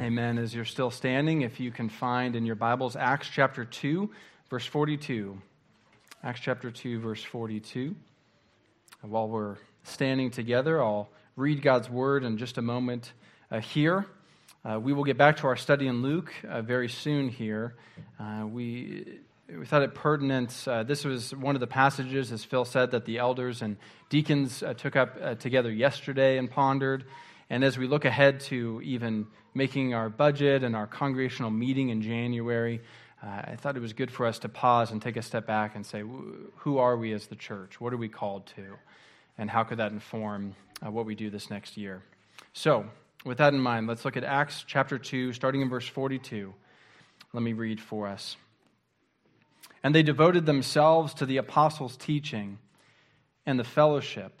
Amen. As you're still standing, if you can find in your Bibles Acts chapter 2, verse 42. Acts chapter 2, verse 42. And while we're standing together, I'll read God's word in just a moment uh, here. Uh, we will get back to our study in Luke uh, very soon here. Uh, we, we thought it pertinent. Uh, this was one of the passages, as Phil said, that the elders and deacons uh, took up together yesterday and pondered. And as we look ahead to even making our budget and our congregational meeting in January, uh, I thought it was good for us to pause and take a step back and say, who are we as the church? What are we called to? And how could that inform uh, what we do this next year? So, with that in mind, let's look at Acts chapter 2, starting in verse 42. Let me read for us. And they devoted themselves to the apostles' teaching and the fellowship,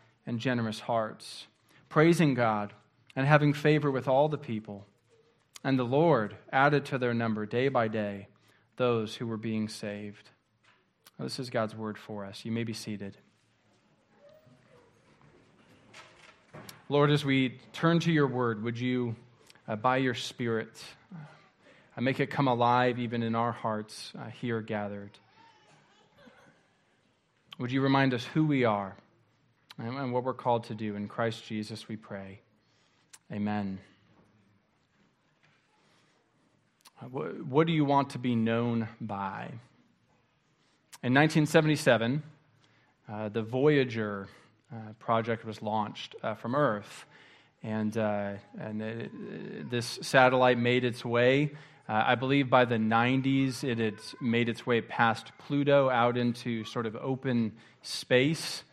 and generous hearts, praising God and having favor with all the people. And the Lord added to their number day by day those who were being saved. This is God's word for us. You may be seated. Lord, as we turn to your word, would you, uh, by your Spirit, uh, make it come alive even in our hearts uh, here gathered? Would you remind us who we are and, what we're called to do? In Christ Jesus, we pray. Amen. Uh, what, what do you want to be known by? In 1977, uh, the Voyager uh, project was launched uh, from Earth. And, uh, and it, this satellite made its way. Uh, I believe by the 90s, it had made its way past Pluto out into sort of open space.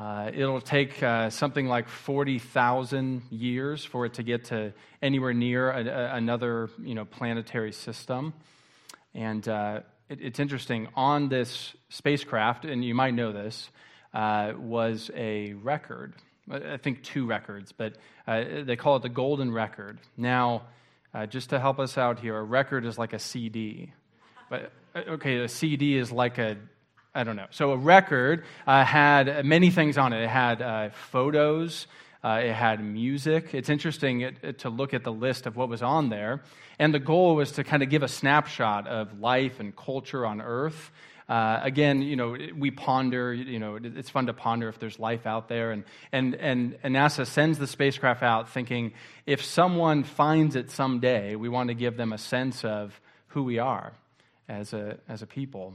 Uh, it'll take uh, something like 40,000 years for it to get to anywhere near a, a, another you know, planetary system. And it, it's interesting, on this spacecraft, and you might know this, uh, was a record. I think two records, but uh, they call it the golden record. Now, uh, just to help us out here, a record is like a CD. But, uh, okay, a CD is like a, I don't know. So a record uh, had many things on it. It had uh, photos, it had music. It's interesting it, it, to look at the list of what was on there. And the goal was to kind of give a snapshot of life and culture on Earth. Uh, again, you know, we ponder, you know, it's fun to ponder if there's life out there. And, and, and, and NASA sends the spacecraft out thinking if someone finds it someday, we want to give them a sense of who we are as a, as a people.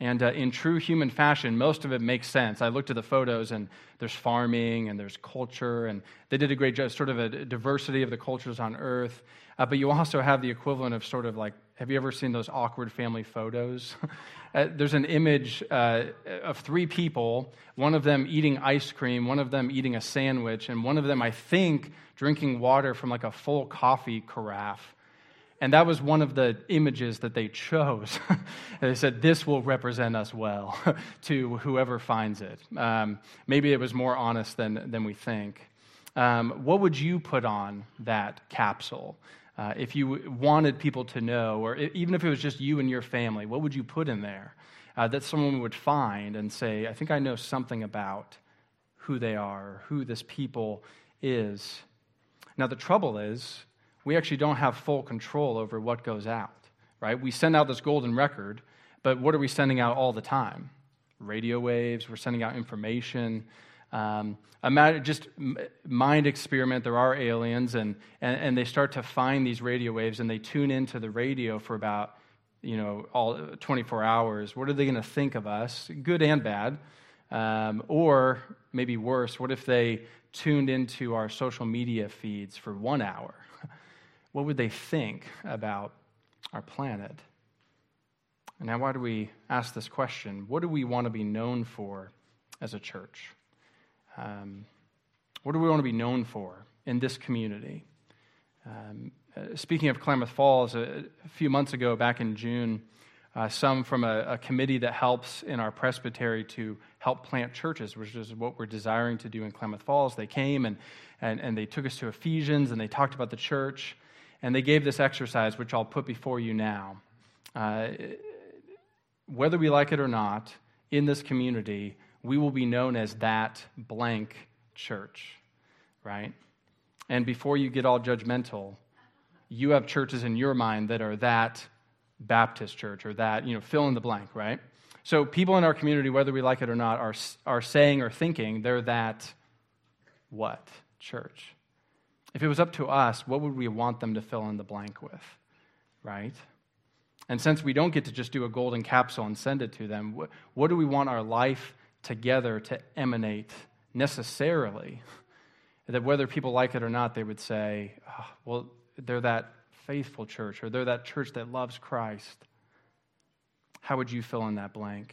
And uh, in true human fashion, most of it makes sense. I looked at the photos, and there's farming and there's culture, and they did a great job, sort of a diversity of the cultures on Earth. Uh, but you also have the equivalent of sort of like have you ever seen those awkward family photos? uh, there's an image uh, of three people, one of them eating ice cream, one of them eating a sandwich, and one of them, I think, drinking water from like a full coffee carafe. And that was one of the images that they chose. they said, This will represent us well to whoever finds it. Um, maybe it was more honest than, than we think. Um, what would you put on that capsule? Uh, if you wanted people to know, or even if it was just you and your family, what would you put in there uh, that someone would find and say, I think I know something about who they are, who this people is? Now, the trouble is, we actually don't have full control over what goes out, right? We send out this golden record, but what are we sending out all the time? Radio waves, we're sending out information. Um, imagine just mind experiment. There are aliens, and, and, and they start to find these radio waves, and they tune into the radio for about you know all 24 hours. What are they going to think of us, good and bad? Um, or maybe worse, what if they tuned into our social media feeds for one hour? What would they think about our planet? And now, why do we ask this question? What do we want to be known for as a church? Um, what do we want to be known for in this community? Um, uh, speaking of Klamath Falls, a, a, few months ago, back in June, uh, some from a, a, committee that helps in our presbytery to help plant churches, which is what we're desiring to do in Klamath Falls. They came and, and, and they took us to Ephesians and they talked about the church. And they gave this exercise, which I'll put before you now. Uh, whether we like it or not, in this community, we will be known as that blank church, right? And before you get all judgmental, you have churches in your mind that are that Baptist church or that, you know, fill in the blank, right? So people in our community, whether we like it or not, are, are saying or thinking they're that what? Church. If it was up to us, what would we want them to fill in the blank with, right? And since we don't get to just do a golden capsule and send it to them, what, do we want our life together to emanate necessarily? That whether people like it or not, they would say, oh, well, they're that faithful church or they're that church that loves Christ. How would you fill in that blank?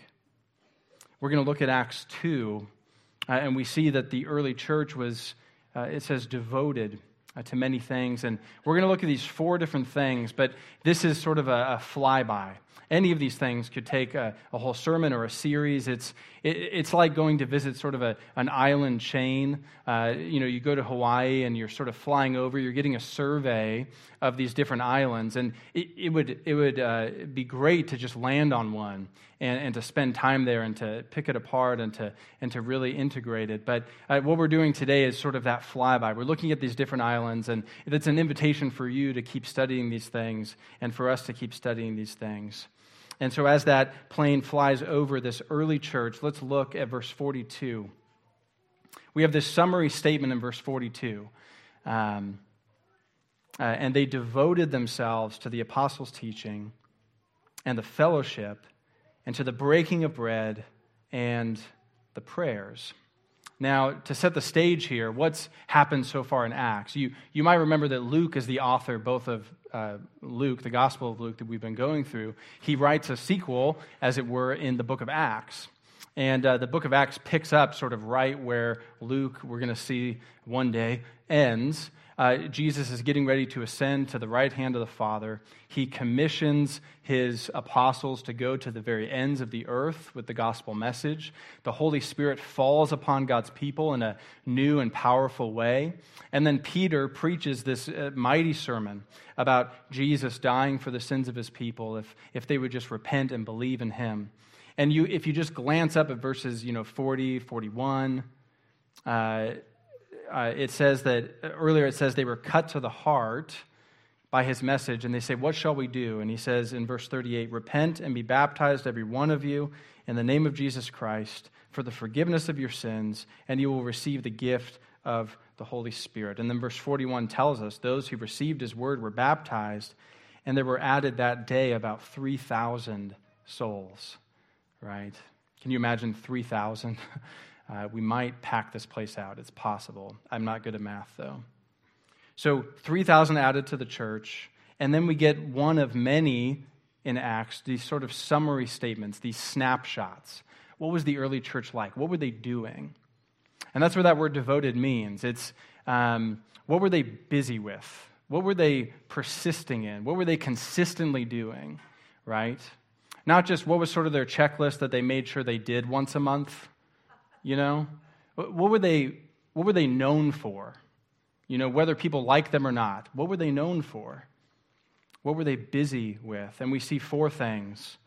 We're going to look at Acts 2, uh, and we see that the early church was, uh, it says, devoted uh, to many things. And we're going to look at these four different things, but this is sort of a, a flyby. Any of these things could take a, a whole sermon or a series. It's, it, it's like going to visit sort of a, an island chain. Uh, you know, you go to Hawaii and you're sort of flying over, you're getting a survey of these different islands. And it, it would, it would uh, be great to just land on one and, and to spend time there and to pick it apart and to, and to really integrate it. But uh, what we're doing today is sort of that flyby. We're looking at these different islands, and it's an invitation for you to keep studying these things and for us to keep studying these things. And so, as that plane flies over this early church, let's look at verse 42. We have this summary statement in verse 42. Um, uh, and they devoted themselves to the apostles' teaching and the fellowship and to the breaking of bread and the prayers. Now, to set the stage here, what's happened so far in Acts? You, you might remember that Luke is the author both of uh, Luke, the Gospel of Luke that we've been going through. He writes a sequel, as it were, in the book of Acts. And uh, the book of Acts picks up sort of right where Luke, we're going to see one day, ends uh, Jesus is getting ready to ascend to the right hand of the Father. He commissions his apostles to go to the very ends of the earth with the gospel message. The Holy Spirit falls upon God's people in a new and powerful way. And then Peter preaches this uh, mighty sermon about Jesus dying for the sins of his people if, if they would just repent and believe in him. And you, if you just glance up at verses you know, 40, 41, uh, uh, it says that earlier it says they were cut to the heart by his message, and they say, What shall we do? And he says in verse 38 Repent and be baptized, every one of you, in the name of Jesus Christ, for the forgiveness of your sins, and you will receive the gift of the Holy Spirit. And then verse 41 tells us those who received his word were baptized, and there were added that day about 3,000 souls, right? Can you imagine 3,000? Uh, we might pack this place out. It's possible. I'm not good at math, though. So 3,000 added to the church, and then we get one of many in Acts, these sort of summary statements, these snapshots. What was the early church like? What were they doing? And that's where that word devoted means. It's um, what were they busy with? What were they persisting in? What were they consistently doing, right? Not just what was sort of their checklist that they made sure they did once a month, you know? What were they, what were they known for? You know, whether people like them or not, what were they known for? What were they busy with? And we see four things.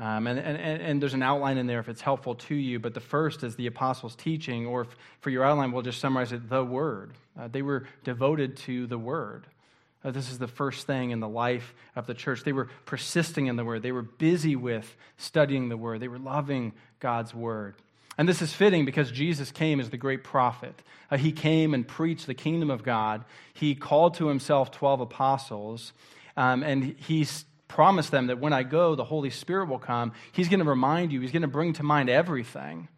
Um, and, and, and there's an outline in there if it's helpful to you, but the first is the apostles' teaching, or if, for your outline, we'll just summarize it the Word. Uh, they were devoted to the Word. Uh, this is the first thing in the life of the church. They were persisting in the Word, they were busy with studying the Word, they were loving God's Word. And this is fitting because Jesus came as the great prophet. Uh, he came and preached the kingdom of God. He called to himself 12 apostles, um, and he promised them that when I go, the Holy Spirit will come. He's going to remind you, he's going to bring to mind everything.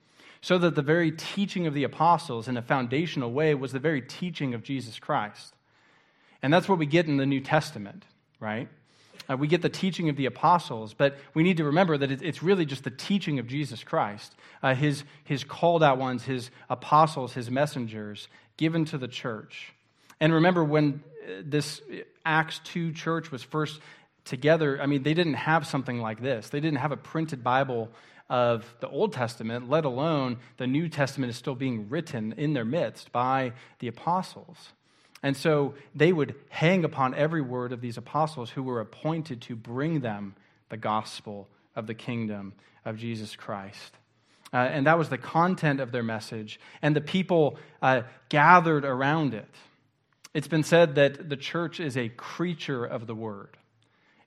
So that the very teaching of the apostles in a foundational way was the very teaching of Jesus Christ. And that's what we get in the New Testament, right? Uh, we get the teaching of the apostles, but we need to remember that it's really just the teaching of Jesus Christ, uh, his, his called out ones, his apostles, his messengers, given to the church. And remember, when this Acts 2 church was first together, I mean, they didn't have something like this. They didn't have a printed Bible of the Old Testament, let alone the New Testament is still being written in their midst by the apostles. And so they would hang upon every word of these apostles who were appointed to bring them the gospel of the kingdom of Jesus Christ. Uh, and that was the content of their message. And the people uh, gathered around it. It's been said that the church is a creature of the word.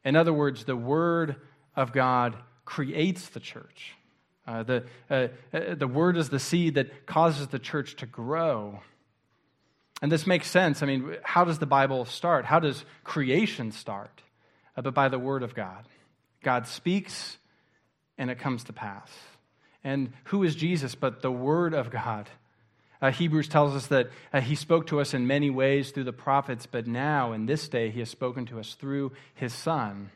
In other words, the word of God creates the church. Uh, the, uh, uh, the word is the seed that causes the church to grow. And this makes sense. I mean, how does the Bible start? How does creation start? Uh, but by the word of God. God speaks and it comes to pass. And who is Jesus but the word of God? Uh, Hebrews tells us that uh, he spoke to us in many ways through the prophets, but now, in this day, he has spoken to us through his Son.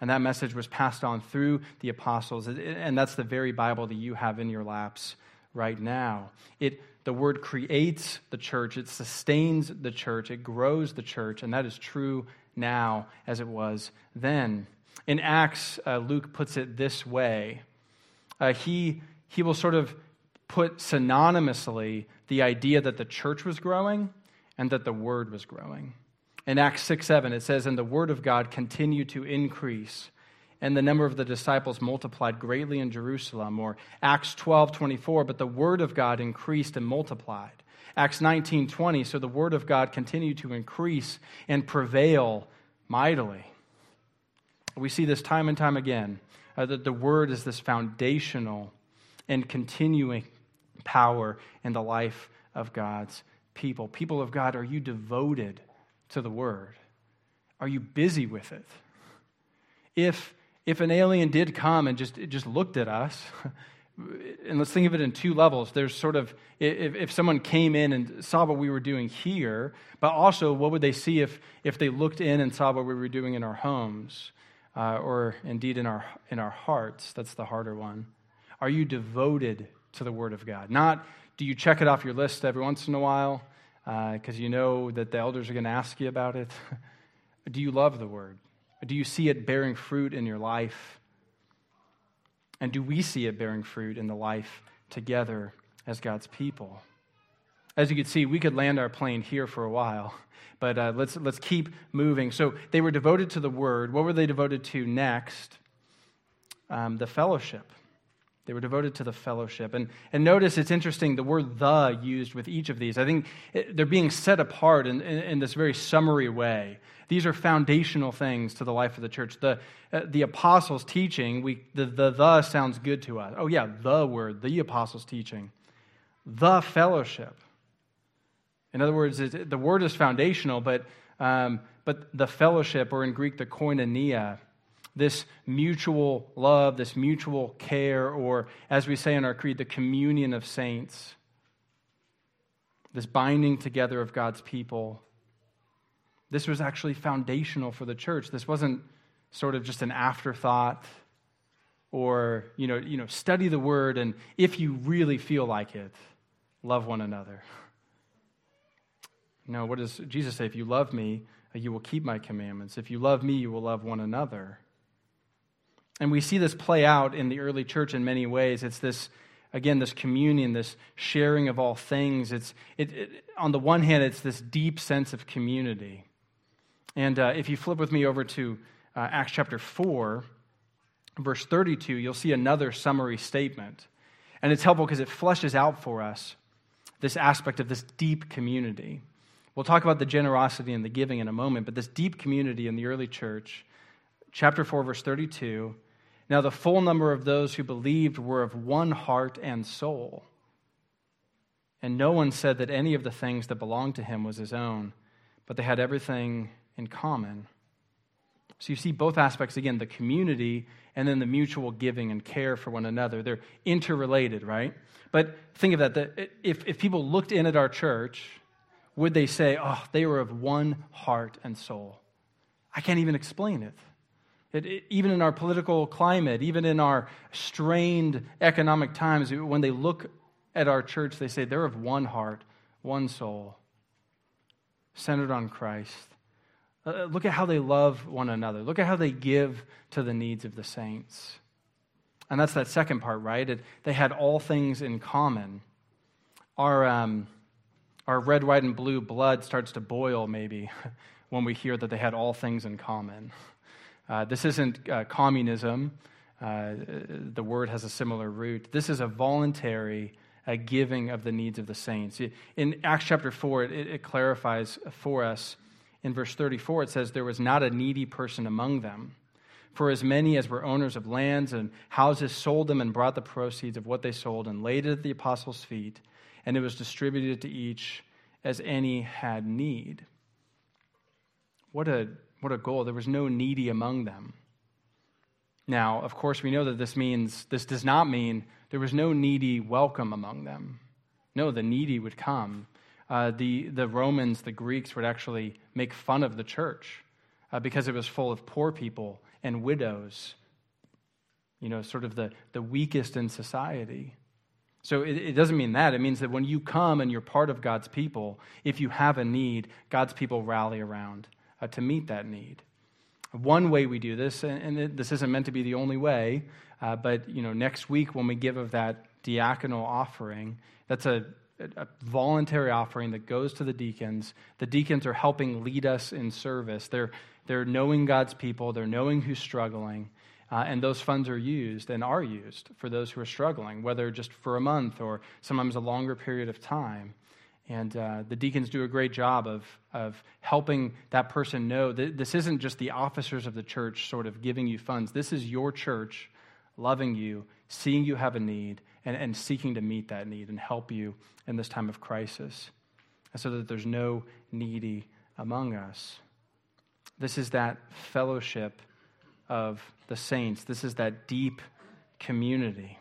And that message was passed on through the apostles. And that's the very Bible that you have in your laps right now. It, the word creates the church, it sustains the church, it grows the church, and that is true now as it was then. In Acts, uh, Luke puts it this way uh, he, he will sort of put synonymously the idea that the church was growing and that the word was growing. In Acts 6 7, it says, And the word of God continued to increase, and the number of the disciples multiplied greatly in Jerusalem. Or Acts 12 24, But the word of God increased and multiplied. Acts 19 20, So the word of God continued to increase and prevail mightily. We see this time and time again uh, that the word is this foundational and continuing power in the life of God's people. People of God, are you devoted to the Word? Are you busy with it? If, if an alien did come and just, just looked at us, and let's think of it in two levels. There's sort of, if, if someone came in and saw what we were doing here, but also what would they see if, if they looked in and saw what we were doing in our homes, uh, or indeed in our, in our hearts? That's the harder one. Are you devoted to the Word of God? Not do you check it off your list every once in a while because uh, you know that the elders are going to ask you about it? do you love the Word? Do you see it bearing fruit in your life? And do we see it bearing fruit in the life together as God's people? As you can see, we could land our plane here for a while, but uh, let's, let's keep moving. So they were devoted to the Word. What were they devoted to next? Um, the fellowship. They were devoted to the fellowship. And, and notice it's interesting the word the used with each of these. I think they're being set apart in, in, in, this very summary way. These are foundational things to the life of the church. The, uh, the apostles' teaching, we, the, the the sounds good to us. Oh, yeah, the word, the apostles' teaching. The fellowship. In other words, the word is foundational, but, um, but the fellowship, or in Greek, the koinonia, this mutual love, this mutual care, or as we say in our creed, the communion of saints, this binding together of God's people. This was actually foundational for the church. This wasn't sort of just an afterthought or, you know, you know, study the word and if you really feel like it, love one another. No, what does Jesus say? If you love me, you will keep my commandments. If you love me, you will love one another. And we see this play out in the early church in many ways. It's this, again, this communion, this sharing of all things. It's, it, it, on the one hand, it's this deep sense of community. And uh, if you flip with me over to uh, Acts chapter 4, verse 32, you'll see another summary statement. And it's helpful because it fleshes out for us this aspect of this deep community. We'll talk about the generosity and the giving in a moment, but this deep community in the early church, chapter 4, verse 32 now, the full number of those who believed were of one heart and soul. And no one said that any of the things that belonged to him was his own, but they had everything in common. So you see both aspects again the community and then the mutual giving and care for one another. They're interrelated, right? But think of that, that if, if people looked in at our church, would they say, oh, they were of one heart and soul? I can't even explain it. It, it, even in our political climate, even in our strained economic times, when they look at our church, they say they're of one heart, one soul. centered on Christ. Uh, look at how they love one another. Look at how they give to the needs of the saints. And that's that second part, right? It, they had all things in common. Our, um, our red, white, and blue blood starts to boil, maybe, when we hear that they had all things in common. Uh, this isn't uh, communism. Uh, the word has a similar root. This is a voluntary giving of the needs of the saints. In Acts chapter 4, it, it clarifies for us. In verse 34, it says, There was not a needy person among them. For as many as were owners of lands and houses sold them and brought the proceeds of what they sold and laid it at the apostles' feet, and it was distributed to each as any had need. What a, what a goal. There was no needy among them. Now, of course, we know that this means, this does not mean there was no needy welcome among them. No, the needy would come. Uh, the, the Romans, the Greeks, would actually make fun of the church uh, because it was full of poor people and widows, you know, sort of the, the weakest in society. So it, it, doesn't mean that. It means that when you come and you're part of God's people, if you have a need, God's people rally around uh, to meet that need. One way we do this, and, and this isn't meant to be the only way, uh, but you know, next week when we give of that diaconal offering, that's a, a voluntary offering that goes to the deacons. The deacons are helping lead us in service. They're they're knowing God's people, they're knowing who's struggling, uh, and those funds are used and are used for those who are struggling, whether just for a month or sometimes a longer period of time. And uh, the deacons do a great job of, of helping that person know that this isn't just the officers of the church sort of giving you funds. This is your church loving you, seeing you have a need, and, and seeking to meet that need and help you in this time of crisis so that there's no needy among us. This is that fellowship of the saints. This is that deep community,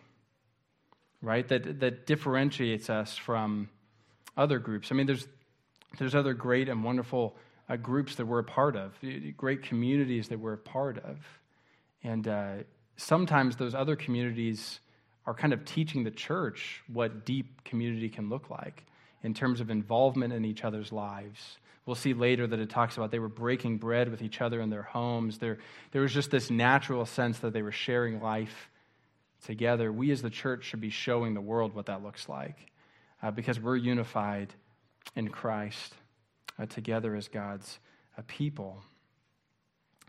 right? That, that differentiates us from other groups. I mean, there's, there's other great and wonderful uh, groups that we're a part of, great communities that we're a part of. And uh, sometimes those other communities are kind of teaching the church what deep community can look like in terms of involvement in each other's lives We'll see later that it talks about they were breaking bread with each other in their homes. There, there was just this natural sense that they were sharing life together. We as the church should be showing the world what that looks like uh, because we're unified in Christ uh, together as God's uh, people.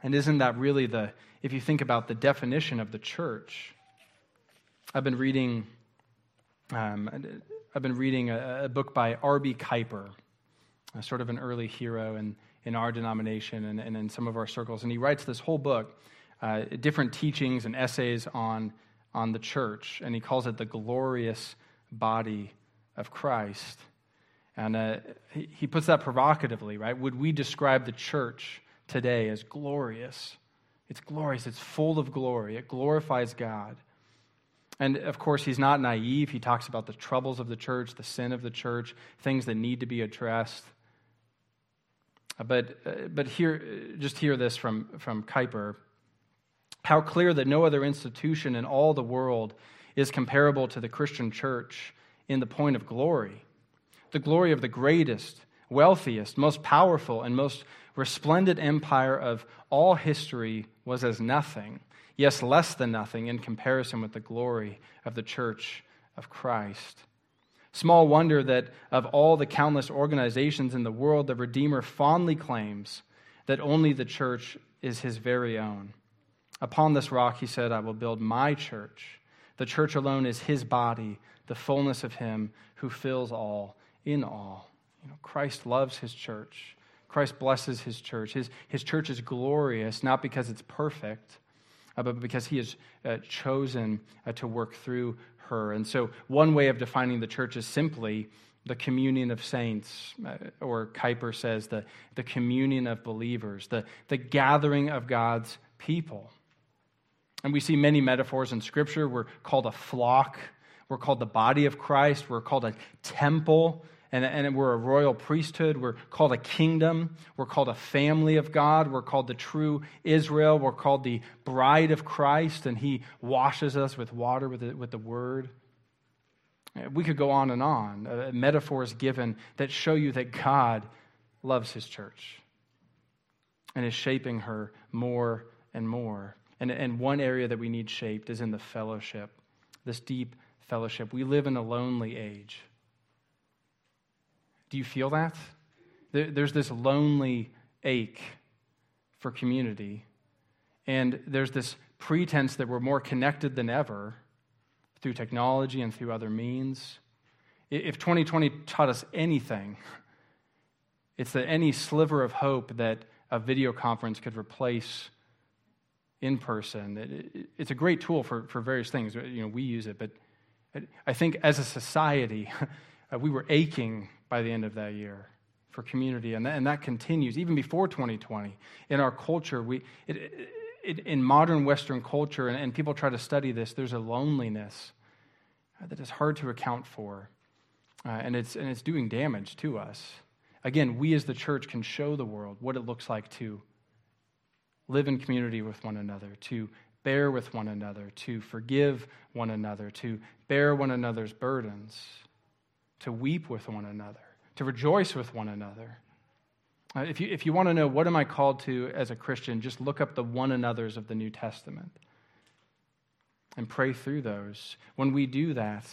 And isn't that really the, if you think about the definition of the church? I've been reading, um, I've been reading a, a book by R.B. Kuiper sort of an early hero in, in our denomination and, and in some of our circles. And he writes this whole book, uh, different teachings and essays on, on the church, and he calls it the glorious body of Christ. And uh, he, puts that provocatively, right? Would we describe the church today as glorious? It's glorious, it's full of glory, it glorifies God. And of course, he's not naive. He talks about the troubles of the church, the sin of the church, things that need to be addressed. Uh, but, uh, but here, just hear this from, from Kuiper. How clear that no other institution in all the world is comparable to the Christian church in the point of glory. The glory of the greatest, wealthiest, most powerful, and most resplendent empire of all history was as nothing, yes, less than nothing, in comparison with the glory of the church of Christ. Small wonder that of all the countless organizations in the world, the Redeemer fondly claims that only the church is his very own. Upon this rock, he said, I will build my church. The church alone is his body, the fullness of him who fills all in all. You know, Christ loves his church. Christ blesses his church. His, his church is glorious, not because it's perfect, uh, but because he has uh, chosen uh, to work through her. And so, one way of defining the church is simply the communion of saints, uh, or Kuiper says the, the communion of believers, the, the gathering of God's people. And we see many metaphors in Scripture. We're called a flock, we're called the body of Christ, we're called a temple and, and we're a royal priesthood. We're called a kingdom. We're called a family of God. We're called the true Israel. We're called the bride of Christ, and He washes us with water with the, with the word. We could go on and on. Uh, metaphors given that show you that God loves his church and is shaping her more and more. And, and one area that we need shaped is in the fellowship, this deep fellowship. We live in a lonely age. Do you feel that? There's this lonely ache for community. And there's this pretense that we're more connected than ever through technology and through other means. If 2020 taught us anything, it's that any sliver of hope that a video conference could replace in person. it's a great tool for, for various things. You know, we use it, but I think as a society, we were aching by the end of that year for community, and that, and that continues even before 2020. In our culture, we, it, it, in modern Western culture, and, and people try to study this, there's a loneliness that is hard to account for, uh, and, it's, and it's doing damage to us. Again, we as the church can show the world what it looks like to live in community with one another, to bear with one another, to forgive one another, to bear one another's burdens, to weep with one another to rejoice with one another. Uh, if, you, if you want to know what am I called to as a Christian, just look up the one another's of the New Testament and pray through those. When we do that,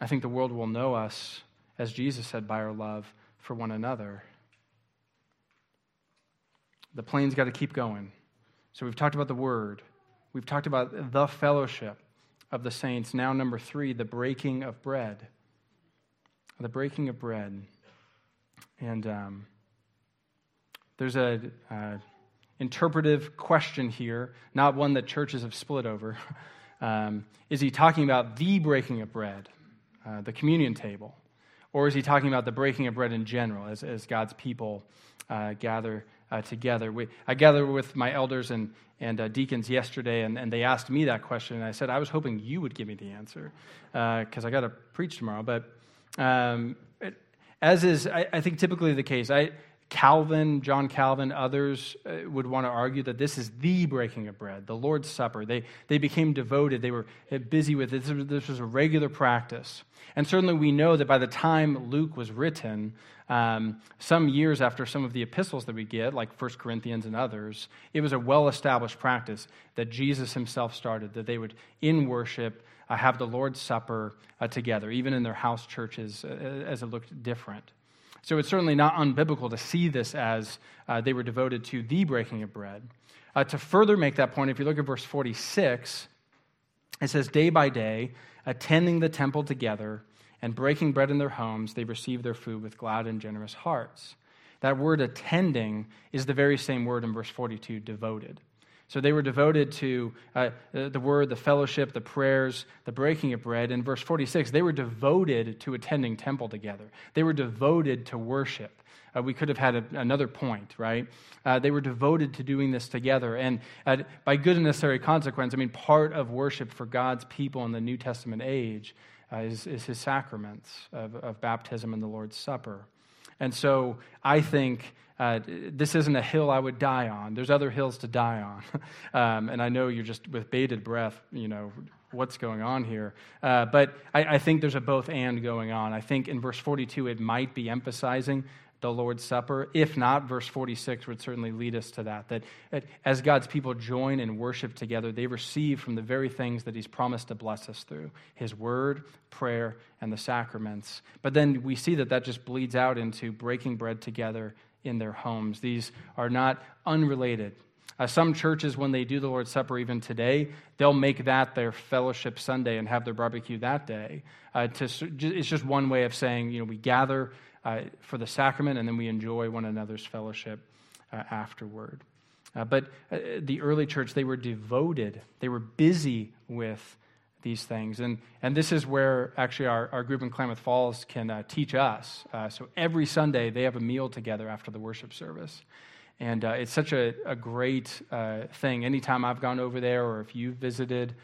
I think the world will know us, as Jesus said, by our love for one another. The plane's got to keep going. So we've talked about the word, we've talked about the fellowship of the saints. Now, number three, the breaking of bread the breaking of bread. And um, there's a uh, interpretive question here, not one that churches have split over. Um, is he talking about the breaking of bread, uh, the communion table? Or is he talking about the breaking of bread in general as, as God's people uh, gather uh, together? We, I gathered with my elders and, and uh, deacons yesterday, and, and they asked me that question. And I said, I was hoping you would give me the answer because uh, I got to preach tomorrow. But um, as is, I, I, think, typically the case. I, Calvin, John Calvin, others uh, would want to argue that this is the breaking of bread, the Lord's Supper. They, they became devoted, they were uh, busy with it. This this was a regular practice. And certainly we know that by the time Luke was written, um, some years after some of the epistles that we get, like 1 Corinthians and others, it was a well established practice that Jesus himself started, that they would, in worship, uh, have the Lord's Supper uh, together, even in their house churches, uh, as it looked different. So it's certainly not unbiblical to see this as uh, they were devoted to the breaking of bread. Uh, to further make that point, if you look at verse 46, it says, Day by day, attending the temple together and breaking bread in their homes, they received their food with glad and generous hearts. That word attending is the very same word in verse 42, devoted. So they were devoted to uh, the word, the fellowship, the prayers, the breaking of bread. In verse 46, they were devoted to attending temple together. They were devoted to worship. Uh, we could have had a, another point, right? Uh, they were devoted to doing this together. And uh, by good and necessary consequence, I mean, part of worship for God's people in the New Testament age uh, is, is his sacraments of, of baptism and the Lord's Supper. And so I think uh, this isn't a hill I would die on. There's other hills to die on. um, and I know you're just with bated breath, you know, what's going on here. Uh, but I, I, think there's a both and going on. I think in verse 42, it might be emphasizing the Lord's Supper. If not, verse 46 would certainly lead us to that. That as God's people join and worship together, they receive from the very things that He's promised to bless us through His word, prayer, and the sacraments. But then we see that that just bleeds out into breaking bread together in their homes. These are not unrelated. Uh, some churches, when they do the Lord's Supper, even today, they'll make that their fellowship Sunday and have their barbecue that day. Uh, to, it's just one way of saying, you know, we gather uh, for the sacrament, and then we enjoy one another's fellowship uh, afterward. Uh, but uh, the early church, they were devoted, they were busy with these things. And, and this is where actually our, our group in Klamath Falls can uh, teach us. Uh, so every Sunday, they have a meal together after the worship service. And uh, it's such a, a great uh, thing. Anytime I've gone over there or if you've visited,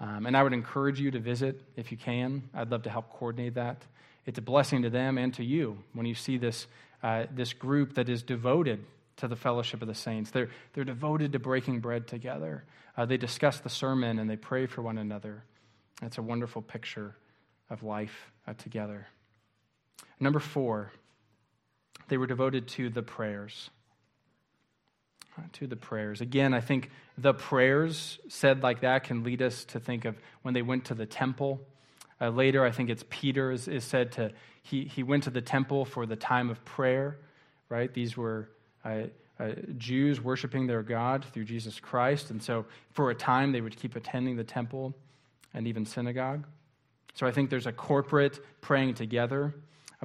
um, and I would encourage you to visit if you can. I'd love to help coordinate that it's a blessing to them and to you when you see this, uh, this group that is devoted to the fellowship of the saints. They're, they're devoted to breaking bread together. Uh, they discuss the sermon and they pray for one another. It's a wonderful picture of life uh, together. Number four, they were devoted to the prayers. Uh, to the prayers. Again, I think the prayers said like that can lead us to think of when they went to the temple. Uh, later, I think it's Peter is, is, said to, he, he went to the temple for the time of prayer, right? These were uh, uh, Jews worshiping their God through Jesus Christ. And so for a time, they would keep attending the temple and even synagogue. So I think there's a corporate praying together,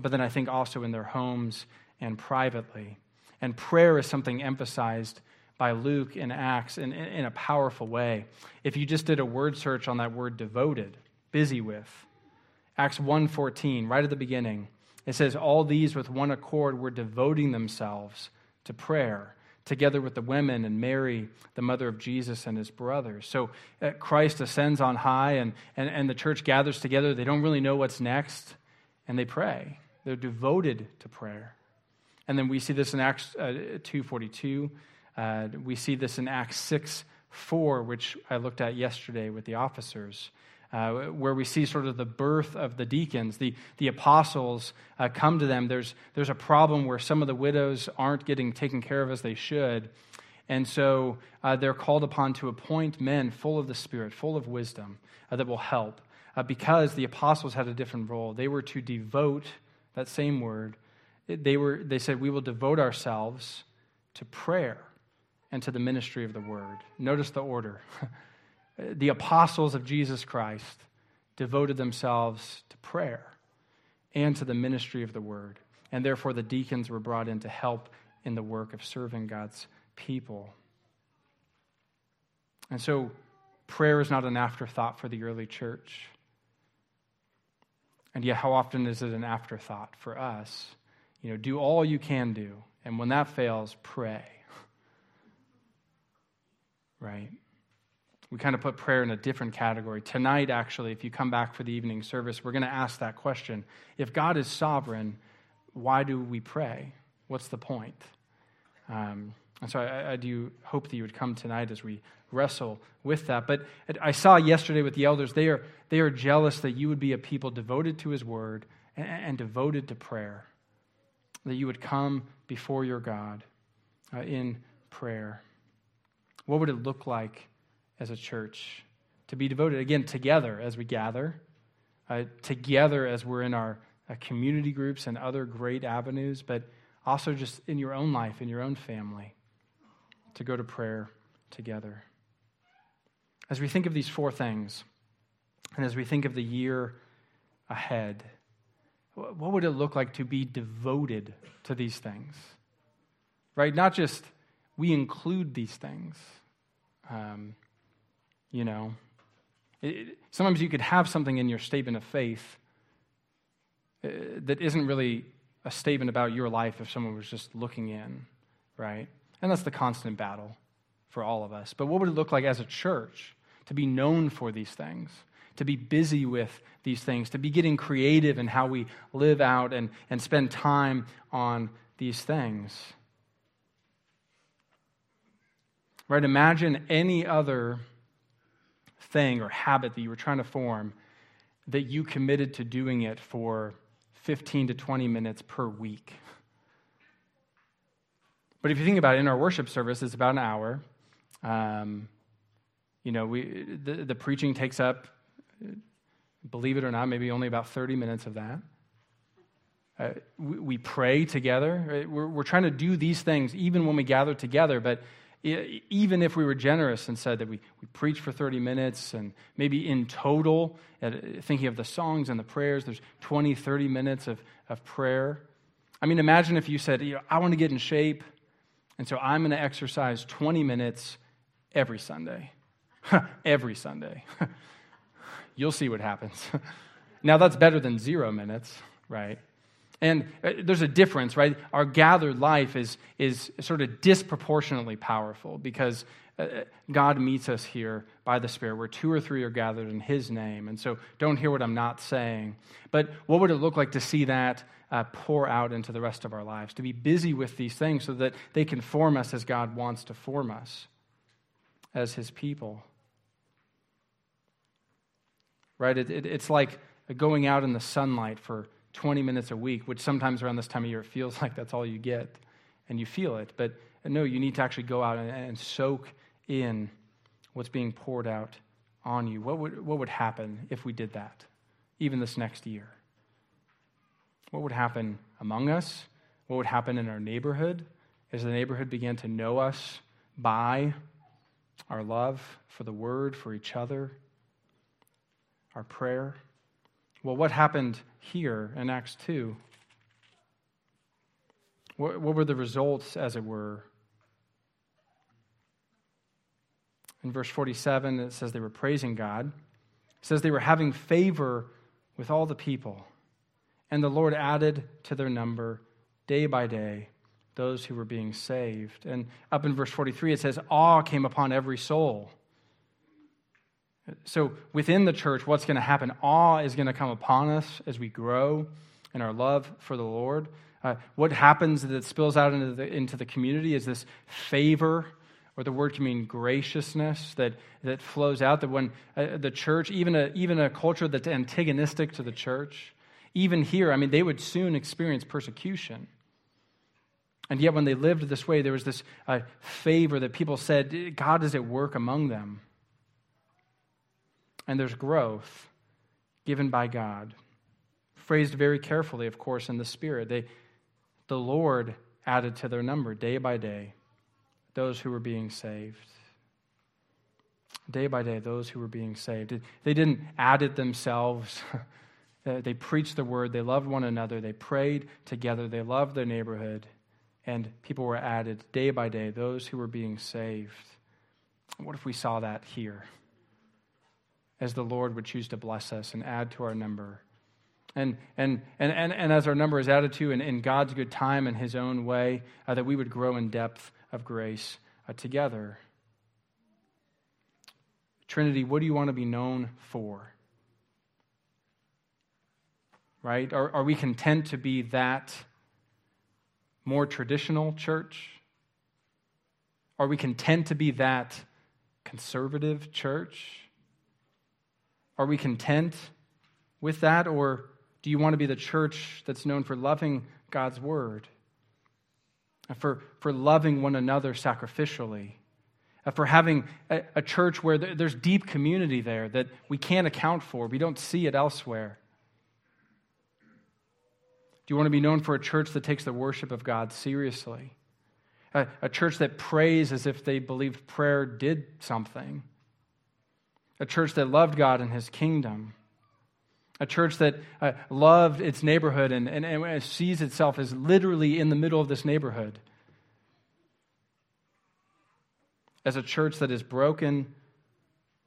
but then I think also in their homes and privately. And prayer is something emphasized by Luke in Acts in, in a powerful way. If you just did a word search on that word devoted, busy with, Acts 1:14, right at the beginning, it says, All these with one accord were devoting themselves to prayer, together with the women and Mary, the mother of Jesus, and his brothers. So uh, Christ ascends on high, and, and, and the church gathers together. They don't really know what's next, and they pray. They're devoted to prayer. And then we see this in Acts uh, 2.42. Uh, we see this in Acts 6, 4, which I looked at yesterday with the officers uh, where we see sort of the birth of the deacons. The, the apostles uh, come to them. There's, there's a problem where some of the widows aren't getting taken care of as they should. And so uh, they're called upon to appoint men full of the Spirit, full of wisdom, uh, that will help. Uh, because the apostles had a different role. They were to devote, that same word, they, were, they said, We will devote ourselves to prayer and to the ministry of the word. Notice the order. the apostles of Jesus Christ devoted themselves to prayer and to the ministry of the word. And therefore, the deacons were brought in to help in the work of serving God's people. And so, prayer is not an afterthought for the early church. And yet, how often is it an afterthought for us? You know, do all you can do. And when that fails, pray. Right? We kind of put prayer in a different category. Tonight, actually, if you come back for the evening service, we're going to ask that question. If God is sovereign, why do we pray? What's the point? Um, and so I, I, do hope that you would come tonight as we wrestle with that. But I saw yesterday with the elders, they are, they are jealous that you would be a people devoted to his word and, and devoted to prayer, that you would come before your God uh, in prayer. What would it look like as a church, to be devoted, again, together as we gather, uh, together as we're in our uh, community groups and other great avenues, but also just in your own life, in your own family, to go to prayer together. As we think of these four things, and as we think of the year ahead, what would it look like to be devoted to these things? Right? Not just we include these things. Um, you know, it, sometimes you could have something in your statement of faith uh, that isn't really a statement about your life if someone was just looking in, right? And that's the constant battle for all of us. But what would it look like as a church to be known for these things? To be busy with these things, to be getting creative in how we live out and, and spend time on these things. Right? Imagine any other thing or habit that you were trying to form that you committed to doing it for 15 to 20 minutes per week. But if you think about it, in our worship service, it's about an hour. Um, you know, we, the, the preaching takes up, believe it or not, maybe only about 30 minutes of that. Uh, we, we, pray together. We're, we're trying to do these things even when we gather together, but even if we were generous and said that we, we preach for 30 minutes and maybe in total, uh, thinking of the songs and the prayers, there's 20, 30 minutes of, of prayer. I mean, imagine if you said, you know, I want to get in shape, and so I'm going to exercise 20 minutes every Sunday. every Sunday. You'll see what happens. now, that's better than zero minutes, right? And uh, there's a difference, right? Our gathered life is, is sort of disproportionately powerful because uh, God meets us here by the Spirit, where two or three are gathered in His name. And so don't hear what I'm not saying. But what would it look like to see that uh, pour out into the rest of our lives? To be busy with these things so that they can form us as God wants to form us as His people. Right? It, it, it's like going out in the sunlight for 20 minutes a week, which sometimes around this time of year it feels like that's all you get and you feel it. But uh, no, you need to actually go out and, and soak in what's being poured out on you. What would, what would happen if we did that, even this next year? What would happen among us? What would happen in our neighborhood as the neighborhood began to know us by our love for the word, for each other, our prayer? Well, what happened here in Acts 2? What, what were the results, as it were? In verse 47, it says they were praising God. It says they were having favor with all the people. And the Lord added to their number day by day those who were being saved. And up in verse 43, it says, awe came upon every soul. So within the church, what's going to happen? Awe is going to come upon us as we grow in our love for the Lord. Uh, what happens that spills out into the, into the community is this favor, or the word can mean graciousness, that, that flows out. That when uh, the church, even a, even a culture that's antagonistic to the church, even here, I mean, they would soon experience persecution. And yet, when they lived this way, there was this uh, favor that people said, God is at work among them. And there's growth given by God. Phrased very carefully, of course, in the Spirit. They, the Lord added to their number day by day those who were being saved. Day by day, those who were being saved. They didn't add it themselves. they preached the word. They loved one another. They prayed together. They loved their neighborhood. And people were added day by day, those who were being saved. What if we saw that here? As the Lord would choose to bless us and add to our number and, and, and, and, and as our number is added to in, in God's good time and His own way, uh, that we would grow in depth of grace uh, together. Trinity, what do you want to be known for? Right? Are, are we content to be that more traditional church? Are we content to be that conservative church? Are we content with that? Or do you want to be the church that's known for loving God's word? For, for loving one another sacrificially? For having a, a church where there's deep community there that we can't account for, we don't see it elsewhere? Do you want to be known for a church that takes the worship of God seriously? A, a, church that prays as if they believed prayer did something? A church that loved God and His kingdom? a church that uh, loved its neighborhood and, and, and sees itself as literally in the middle of this neighborhood. As a church that is broken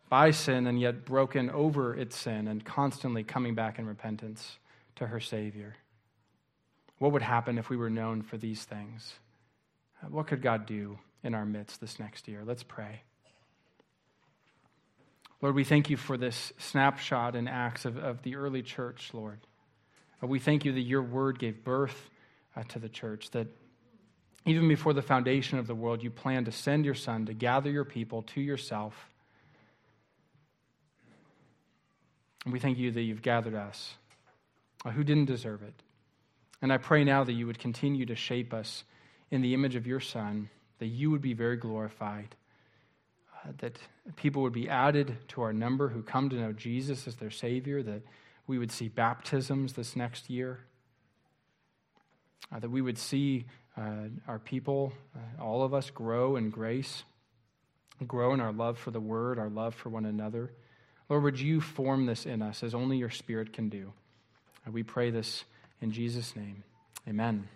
by sin and yet broken over its sin and constantly coming back in repentance to her Savior. What would happen if we were known for these things? What could God do in our midst this next year? Let's pray. Lord, we thank you for this snapshot in Acts of, of the early church, Lord. Uh, we thank you that your word gave birth uh, to the church, that even before the foundation of the world, you planned to send your son to gather your people to yourself. And we thank you that you've gathered us uh, who didn't deserve it. And I pray now that you would continue to shape us in the image of your son, that you would be very glorified that people would be added to our number who come to know Jesus as their Savior, that we would see baptisms this next year, uh, that we would see uh, our people, uh, all of us, grow in grace, grow in our love for the Word, our love for one another. Lord, would you form this in us as only your Spirit can do? Uh, we pray this in Jesus' name. Amen.